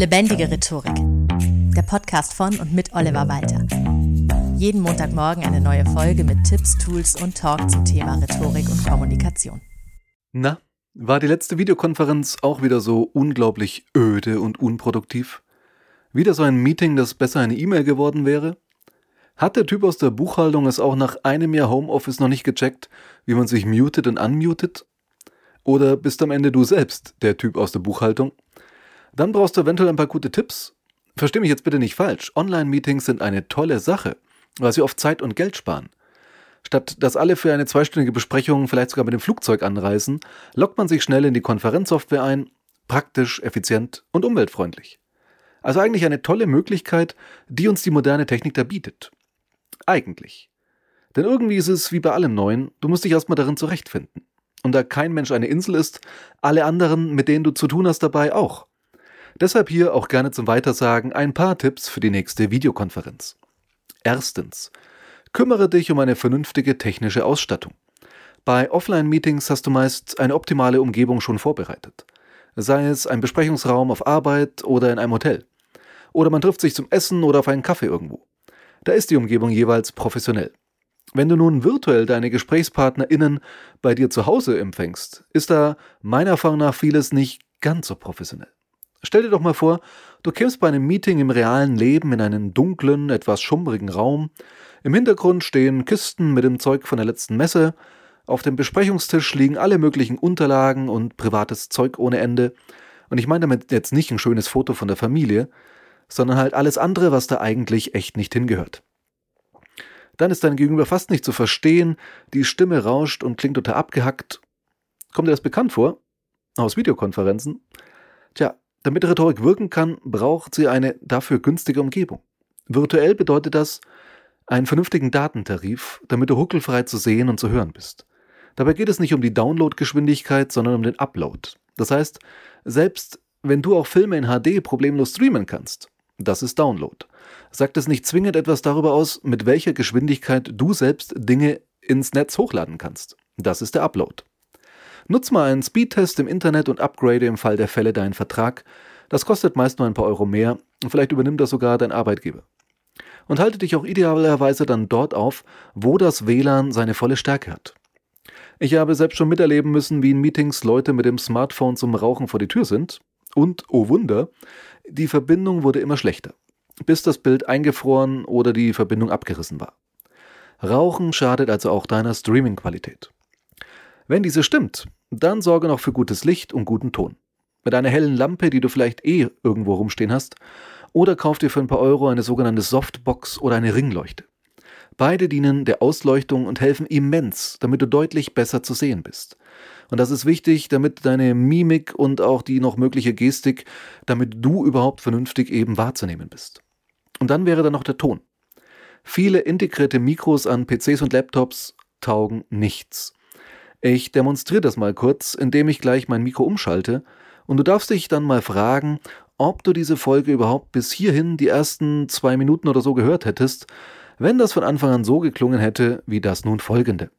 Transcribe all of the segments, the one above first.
Lebendige Rhetorik. Der Podcast von und mit Oliver Walter. Jeden Montagmorgen eine neue Folge mit Tipps, Tools und Talk zum Thema Rhetorik und Kommunikation. Na, war die letzte Videokonferenz auch wieder so unglaublich öde und unproduktiv? Wieder so ein Meeting, das besser eine E-Mail geworden wäre? Hat der Typ aus der Buchhaltung es auch nach einem Jahr Homeoffice noch nicht gecheckt, wie man sich mutet und unmutet? Oder bist am Ende du selbst der Typ aus der Buchhaltung? Dann brauchst du eventuell ein paar gute Tipps. Versteh mich jetzt bitte nicht falsch. Online-Meetings sind eine tolle Sache, weil sie oft Zeit und Geld sparen. Statt dass alle für eine zweistündige Besprechung vielleicht sogar mit dem Flugzeug anreisen, lockt man sich schnell in die Konferenzsoftware ein, praktisch, effizient und umweltfreundlich. Also eigentlich eine tolle Möglichkeit, die uns die moderne Technik da bietet. Eigentlich. Denn irgendwie ist es wie bei allem Neuen, du musst dich erstmal darin zurechtfinden. Und da kein Mensch eine Insel ist, alle anderen, mit denen du zu tun hast, dabei auch. Deshalb hier auch gerne zum Weitersagen ein paar Tipps für die nächste Videokonferenz. Erstens. Kümmere dich um eine vernünftige technische Ausstattung. Bei Offline-Meetings hast du meist eine optimale Umgebung schon vorbereitet. Sei es ein Besprechungsraum auf Arbeit oder in einem Hotel. Oder man trifft sich zum Essen oder auf einen Kaffee irgendwo. Da ist die Umgebung jeweils professionell. Wenn du nun virtuell deine GesprächspartnerInnen bei dir zu Hause empfängst, ist da meiner Erfahrung nach vieles nicht ganz so professionell. Stell dir doch mal vor, du kämst bei einem Meeting im realen Leben in einen dunklen, etwas schummrigen Raum. Im Hintergrund stehen Kisten mit dem Zeug von der letzten Messe. Auf dem Besprechungstisch liegen alle möglichen Unterlagen und privates Zeug ohne Ende. Und ich meine damit jetzt nicht ein schönes Foto von der Familie, sondern halt alles andere, was da eigentlich echt nicht hingehört. Dann ist dein Gegenüber fast nicht zu verstehen, die Stimme rauscht und klingt total abgehackt. Kommt dir das bekannt vor? Aus Videokonferenzen? Tja, damit Rhetorik wirken kann, braucht sie eine dafür günstige Umgebung. Virtuell bedeutet das einen vernünftigen Datentarif, damit du ruckelfrei zu sehen und zu hören bist. Dabei geht es nicht um die Downloadgeschwindigkeit, sondern um den Upload. Das heißt, selbst wenn du auch Filme in HD problemlos streamen kannst, das ist Download sagt es nicht zwingend etwas darüber aus, mit welcher Geschwindigkeit du selbst Dinge ins Netz hochladen kannst. Das ist der Upload. Nutz mal einen Speedtest im Internet und upgrade im Fall der Fälle deinen Vertrag. Das kostet meist nur ein paar Euro mehr und vielleicht übernimmt das sogar dein Arbeitgeber. Und halte dich auch idealerweise dann dort auf, wo das WLAN seine volle Stärke hat. Ich habe selbst schon miterleben müssen, wie in Meetings Leute mit dem Smartphone zum Rauchen vor die Tür sind. Und, oh Wunder, die Verbindung wurde immer schlechter bis das Bild eingefroren oder die Verbindung abgerissen war. Rauchen schadet also auch deiner Streaming-Qualität. Wenn diese stimmt, dann sorge noch für gutes Licht und guten Ton. Mit einer hellen Lampe, die du vielleicht eh irgendwo rumstehen hast, oder kauf dir für ein paar Euro eine sogenannte Softbox oder eine Ringleuchte. Beide dienen der Ausleuchtung und helfen immens, damit du deutlich besser zu sehen bist. Und das ist wichtig, damit deine Mimik und auch die noch mögliche Gestik, damit du überhaupt vernünftig eben wahrzunehmen bist. Und dann wäre da noch der Ton. Viele integrierte Mikros an PCs und Laptops taugen nichts. Ich demonstriere das mal kurz, indem ich gleich mein Mikro umschalte und du darfst dich dann mal fragen, ob du diese Folge überhaupt bis hierhin die ersten zwei Minuten oder so gehört hättest, wenn das von Anfang an so geklungen hätte wie das nun folgende.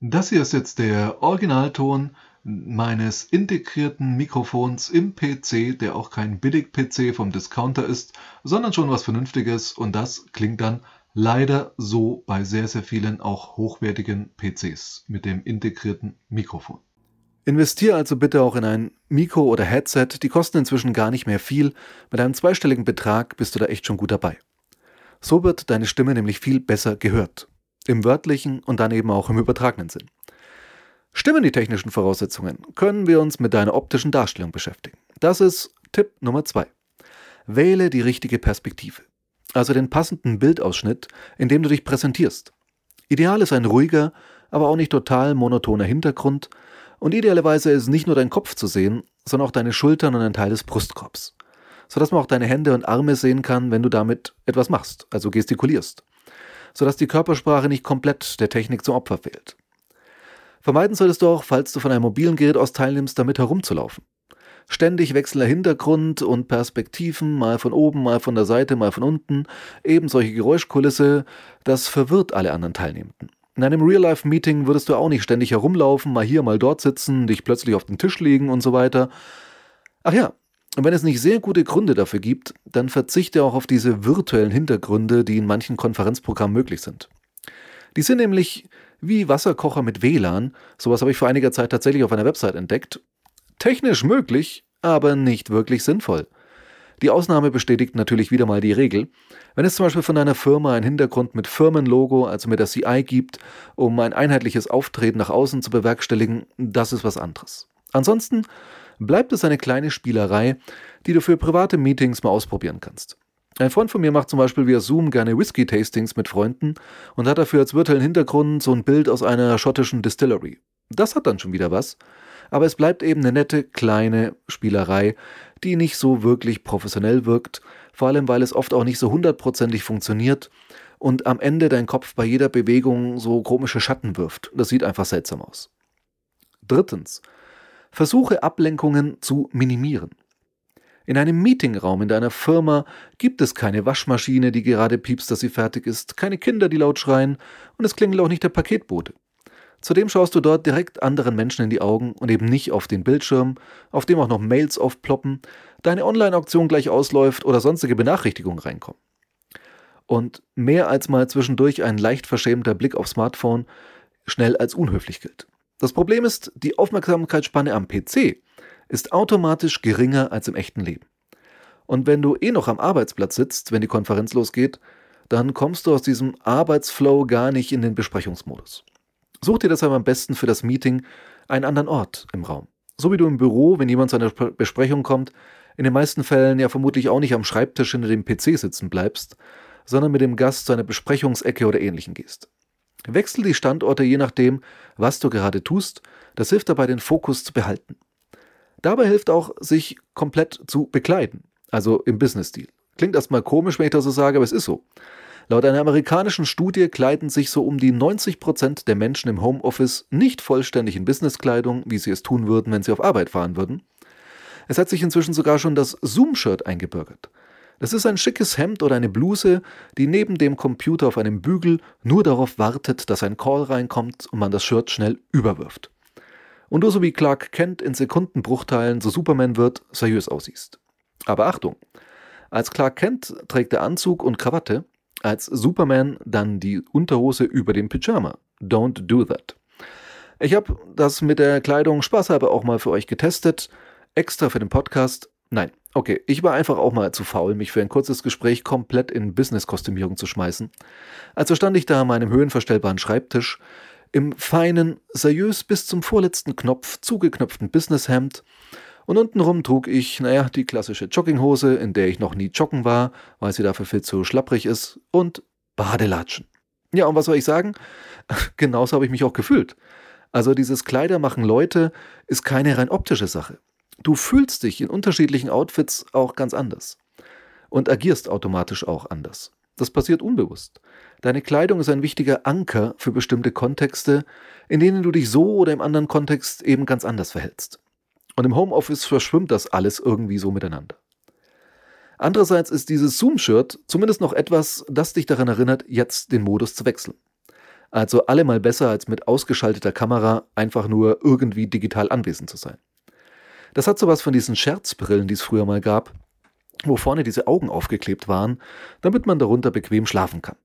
Das hier ist jetzt der Originalton meines integrierten Mikrofons im PC, der auch kein Billig-PC vom Discounter ist, sondern schon was Vernünftiges und das klingt dann leider so bei sehr, sehr vielen auch hochwertigen PCs mit dem integrierten Mikrofon. Investier also bitte auch in ein Mikro oder Headset, die kosten inzwischen gar nicht mehr viel, mit einem zweistelligen Betrag bist du da echt schon gut dabei. So wird deine Stimme nämlich viel besser gehört. Im wörtlichen und dann eben auch im übertragenen Sinn. Stimmen die technischen Voraussetzungen, können wir uns mit deiner optischen Darstellung beschäftigen. Das ist Tipp Nummer zwei. Wähle die richtige Perspektive, also den passenden Bildausschnitt, in dem du dich präsentierst. Ideal ist ein ruhiger, aber auch nicht total monotoner Hintergrund und idealerweise ist nicht nur dein Kopf zu sehen, sondern auch deine Schultern und ein Teil des Brustkorbs, sodass man auch deine Hände und Arme sehen kann, wenn du damit etwas machst, also gestikulierst, sodass die Körpersprache nicht komplett der Technik zum Opfer fehlt. Vermeiden solltest du auch, falls du von einem mobilen Gerät aus teilnimmst, damit herumzulaufen. Ständig wechselnder Hintergrund und Perspektiven, mal von oben, mal von der Seite, mal von unten, eben solche Geräuschkulisse, das verwirrt alle anderen Teilnehmenden. In einem Real-Life-Meeting würdest du auch nicht ständig herumlaufen, mal hier, mal dort sitzen, dich plötzlich auf den Tisch legen und so weiter. Ach ja, Und wenn es nicht sehr gute Gründe dafür gibt, dann verzichte auch auf diese virtuellen Hintergründe, die in manchen Konferenzprogrammen möglich sind. Die sind nämlich wie Wasserkocher mit WLAN, sowas habe ich vor einiger Zeit tatsächlich auf einer Website entdeckt. Technisch möglich, aber nicht wirklich sinnvoll. Die Ausnahme bestätigt natürlich wieder mal die Regel. Wenn es zum Beispiel von einer Firma einen Hintergrund mit Firmenlogo, also mit der CI gibt, um ein einheitliches Auftreten nach außen zu bewerkstelligen, das ist was anderes. Ansonsten bleibt es eine kleine Spielerei, die du für private Meetings mal ausprobieren kannst. Ein Freund von mir macht zum Beispiel via Zoom gerne Whisky-Tastings mit Freunden und hat dafür als virtuellen Hintergrund so ein Bild aus einer schottischen Distillery. Das hat dann schon wieder was, aber es bleibt eben eine nette kleine Spielerei, die nicht so wirklich professionell wirkt, vor allem weil es oft auch nicht so hundertprozentig funktioniert und am Ende dein Kopf bei jeder Bewegung so komische Schatten wirft. Das sieht einfach seltsam aus. Drittens. Versuche Ablenkungen zu minimieren. In einem Meetingraum in deiner Firma gibt es keine Waschmaschine, die gerade piepst, dass sie fertig ist, keine Kinder, die laut schreien, und es klingelt auch nicht der Paketbote. Zudem schaust du dort direkt anderen Menschen in die Augen und eben nicht auf den Bildschirm, auf dem auch noch Mails aufploppen, deine Online-Auktion gleich ausläuft oder sonstige Benachrichtigungen reinkommen. Und mehr als mal zwischendurch ein leicht verschämter Blick aufs Smartphone schnell als unhöflich gilt. Das Problem ist, die Aufmerksamkeitsspanne am PC ist automatisch geringer als im echten Leben. Und wenn du eh noch am Arbeitsplatz sitzt, wenn die Konferenz losgeht, dann kommst du aus diesem Arbeitsflow gar nicht in den Besprechungsmodus. Such dir deshalb am besten für das Meeting einen anderen Ort im Raum. So wie du im Büro, wenn jemand zu einer Besprechung kommt, in den meisten Fällen ja vermutlich auch nicht am Schreibtisch hinter dem PC sitzen bleibst, sondern mit dem Gast zu einer Besprechungsecke oder ähnlichem gehst. Wechsel die Standorte je nachdem, was du gerade tust, das hilft dabei, den Fokus zu behalten. Dabei hilft auch, sich komplett zu bekleiden, also im Business-Stil. Klingt erstmal komisch, wenn ich das so sage, aber es ist so. Laut einer amerikanischen Studie kleiden sich so um die 90 Prozent der Menschen im Homeoffice nicht vollständig in Businesskleidung, wie sie es tun würden, wenn sie auf Arbeit fahren würden. Es hat sich inzwischen sogar schon das Zoom-Shirt eingebürgert. Das ist ein schickes Hemd oder eine Bluse, die neben dem Computer auf einem Bügel nur darauf wartet, dass ein Call reinkommt und man das Shirt schnell überwirft. Und du so wie Clark Kent in Sekundenbruchteilen so Superman wird, seriös aussiehst. Aber Achtung! Als Clark Kent trägt er Anzug und Krawatte, als Superman dann die Unterhose über dem Pyjama. Don't do that. Ich habe das mit der Kleidung spaßhalber auch mal für euch getestet, extra für den Podcast. Nein, okay, ich war einfach auch mal zu faul, mich für ein kurzes Gespräch komplett in Business-Kostümierung zu schmeißen. Also stand ich da an meinem höhenverstellbaren Schreibtisch, im feinen, seriös bis zum vorletzten Knopf zugeknöpften Businesshemd und untenrum trug ich, naja, die klassische Jogginghose, in der ich noch nie joggen war, weil sie dafür viel zu schlapprig ist, und Badelatschen. Ja, und was soll ich sagen? Genauso habe ich mich auch gefühlt. Also dieses Kleider machen Leute ist keine rein optische Sache. Du fühlst dich in unterschiedlichen Outfits auch ganz anders und agierst automatisch auch anders. Das passiert unbewusst. Deine Kleidung ist ein wichtiger Anker für bestimmte Kontexte, in denen du dich so oder im anderen Kontext eben ganz anders verhältst. Und im Homeoffice verschwimmt das alles irgendwie so miteinander. Andererseits ist dieses Zoom-Shirt zumindest noch etwas, das dich daran erinnert, jetzt den Modus zu wechseln. Also allemal besser als mit ausgeschalteter Kamera einfach nur irgendwie digital anwesend zu sein. Das hat sowas von diesen Scherzbrillen, die es früher mal gab, wo vorne diese Augen aufgeklebt waren, damit man darunter bequem schlafen kann.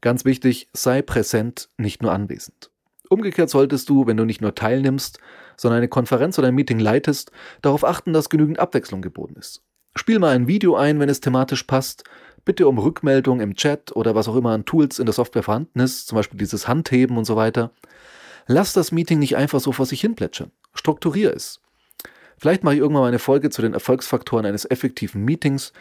Ganz wichtig, sei präsent, nicht nur anwesend. Umgekehrt solltest du, wenn du nicht nur teilnimmst, sondern eine Konferenz oder ein Meeting leitest, darauf achten, dass genügend Abwechslung geboten ist. Spiel mal ein Video ein, wenn es thematisch passt. Bitte um Rückmeldung im Chat oder was auch immer an Tools in der Software vorhanden ist, zum Beispiel dieses Handheben und so weiter. Lass das Meeting nicht einfach so vor sich hin plätschern. Strukturier es. Vielleicht mache ich irgendwann mal eine Folge zu den Erfolgsfaktoren eines effektiven Meetings.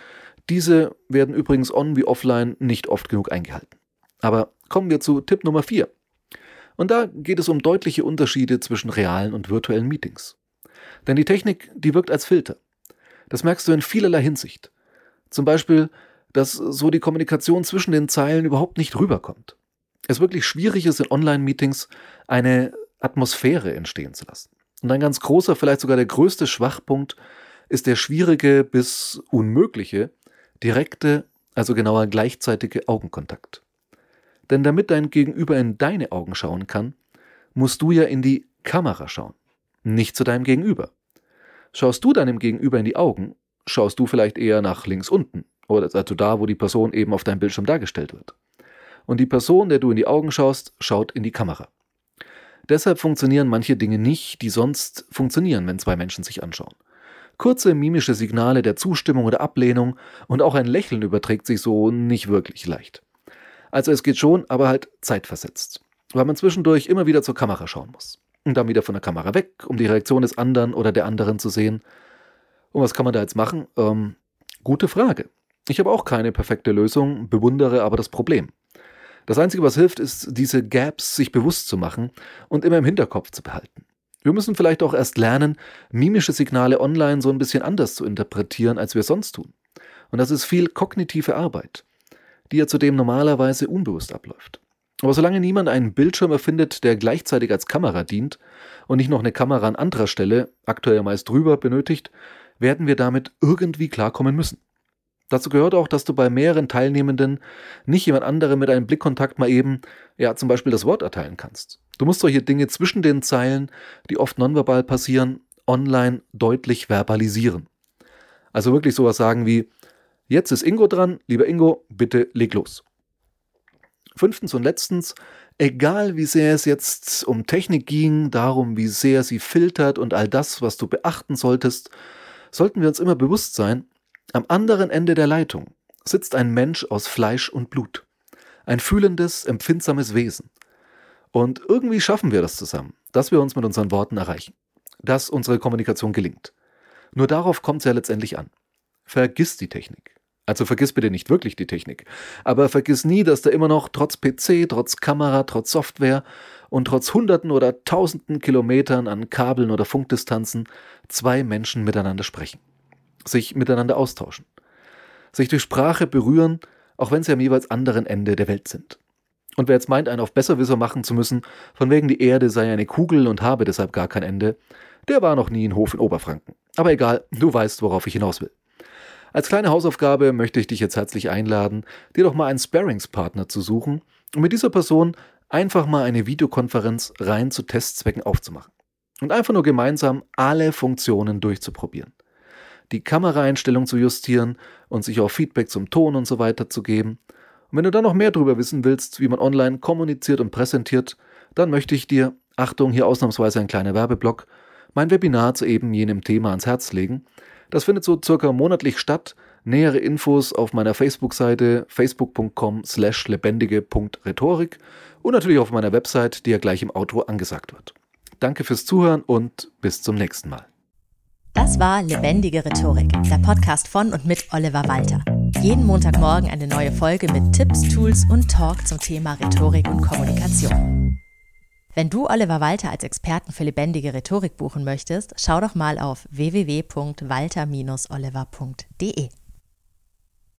Diese werden übrigens on wie offline nicht oft genug eingehalten. Aber kommen wir zu Tipp Nummer 4. Und da geht es um deutliche Unterschiede zwischen realen und virtuellen Meetings. Denn die Technik, die wirkt als Filter. Das merkst du in vielerlei Hinsicht. Zum Beispiel, dass so die Kommunikation zwischen den Zeilen überhaupt nicht rüberkommt. Es wirklich schwierig ist, in Online-Meetings eine Atmosphäre entstehen zu lassen. Und ein ganz großer, vielleicht sogar der größte Schwachpunkt ist der schwierige bis unmögliche, direkte, also genauer gleichzeitige Augenkontakt. Denn damit dein Gegenüber in deine Augen schauen kann, musst du ja in die Kamera schauen, nicht zu deinem Gegenüber. Schaust du deinem Gegenüber in die Augen, schaust du vielleicht eher nach links unten oder also da, wo die Person eben auf deinem Bildschirm dargestellt wird. Und die Person, der du in die Augen schaust, schaut in die Kamera. Deshalb funktionieren manche Dinge nicht, die sonst funktionieren, wenn zwei Menschen sich anschauen. Kurze mimische Signale der Zustimmung oder Ablehnung und auch ein Lächeln überträgt sich so nicht wirklich leicht. Also es geht schon, aber halt zeitversetzt, weil man zwischendurch immer wieder zur Kamera schauen muss. Und dann wieder von der Kamera weg, um die Reaktion des anderen oder der anderen zu sehen. Und was kann man da jetzt machen? Ähm, gute Frage. Ich habe auch keine perfekte Lösung, bewundere aber das Problem. Das Einzige, was hilft, ist, diese Gaps sich bewusst zu machen und immer im Hinterkopf zu behalten. Wir müssen vielleicht auch erst lernen, mimische Signale online so ein bisschen anders zu interpretieren, als wir sonst tun. Und das ist viel kognitive Arbeit, die ja zudem normalerweise unbewusst abläuft. Aber solange niemand einen Bildschirm erfindet, der gleichzeitig als Kamera dient und nicht noch eine Kamera an anderer Stelle, aktuell meist drüber, benötigt, werden wir damit irgendwie klarkommen müssen. Dazu gehört auch, dass du bei mehreren Teilnehmenden nicht jemand anderem mit einem Blickkontakt mal eben, ja, zum Beispiel das Wort erteilen kannst. Du musst solche Dinge zwischen den Zeilen, die oft nonverbal passieren, online deutlich verbalisieren. Also wirklich sowas sagen wie, jetzt ist Ingo dran, lieber Ingo, bitte leg los. Fünftens und letztens, egal wie sehr es jetzt um Technik ging, darum, wie sehr sie filtert und all das, was du beachten solltest, sollten wir uns immer bewusst sein, am anderen Ende der Leitung sitzt ein Mensch aus Fleisch und Blut. Ein fühlendes, empfindsames Wesen. Und irgendwie schaffen wir das zusammen, dass wir uns mit unseren Worten erreichen. Dass unsere Kommunikation gelingt. Nur darauf kommt es ja letztendlich an. Vergiss die Technik. Also vergiss bitte nicht wirklich die Technik. Aber vergiss nie, dass da immer noch trotz PC, trotz Kamera, trotz Software und trotz Hunderten oder Tausenden Kilometern an Kabeln oder Funkdistanzen zwei Menschen miteinander sprechen sich miteinander austauschen, sich durch Sprache berühren, auch wenn sie am jeweils anderen Ende der Welt sind. Und wer jetzt meint, einen auf Besserwisser machen zu müssen, von wegen die Erde sei eine Kugel und habe deshalb gar kein Ende, der war noch nie in Hof in Oberfranken. Aber egal, du weißt, worauf ich hinaus will. Als kleine Hausaufgabe möchte ich dich jetzt herzlich einladen, dir doch mal einen Sparringspartner zu suchen und mit dieser Person einfach mal eine Videokonferenz rein zu Testzwecken aufzumachen. Und einfach nur gemeinsam alle Funktionen durchzuprobieren die Kameraeinstellung zu justieren und sich auch Feedback zum Ton und so weiter zu geben. Und wenn du dann noch mehr darüber wissen willst, wie man online kommuniziert und präsentiert, dann möchte ich dir, Achtung, hier ausnahmsweise ein kleiner Werbeblock, mein Webinar zu eben jenem Thema ans Herz legen. Das findet so circa monatlich statt. Nähere Infos auf meiner Facebook-Seite facebook.com slash lebendige.rhetorik und natürlich auf meiner Website, die ja gleich im Outro angesagt wird. Danke fürs Zuhören und bis zum nächsten Mal. Das war Lebendige Rhetorik, der Podcast von und mit Oliver Walter. Jeden Montagmorgen eine neue Folge mit Tipps, Tools und Talk zum Thema Rhetorik und Kommunikation. Wenn du Oliver Walter als Experten für lebendige Rhetorik buchen möchtest, schau doch mal auf www.walter-oliver.de.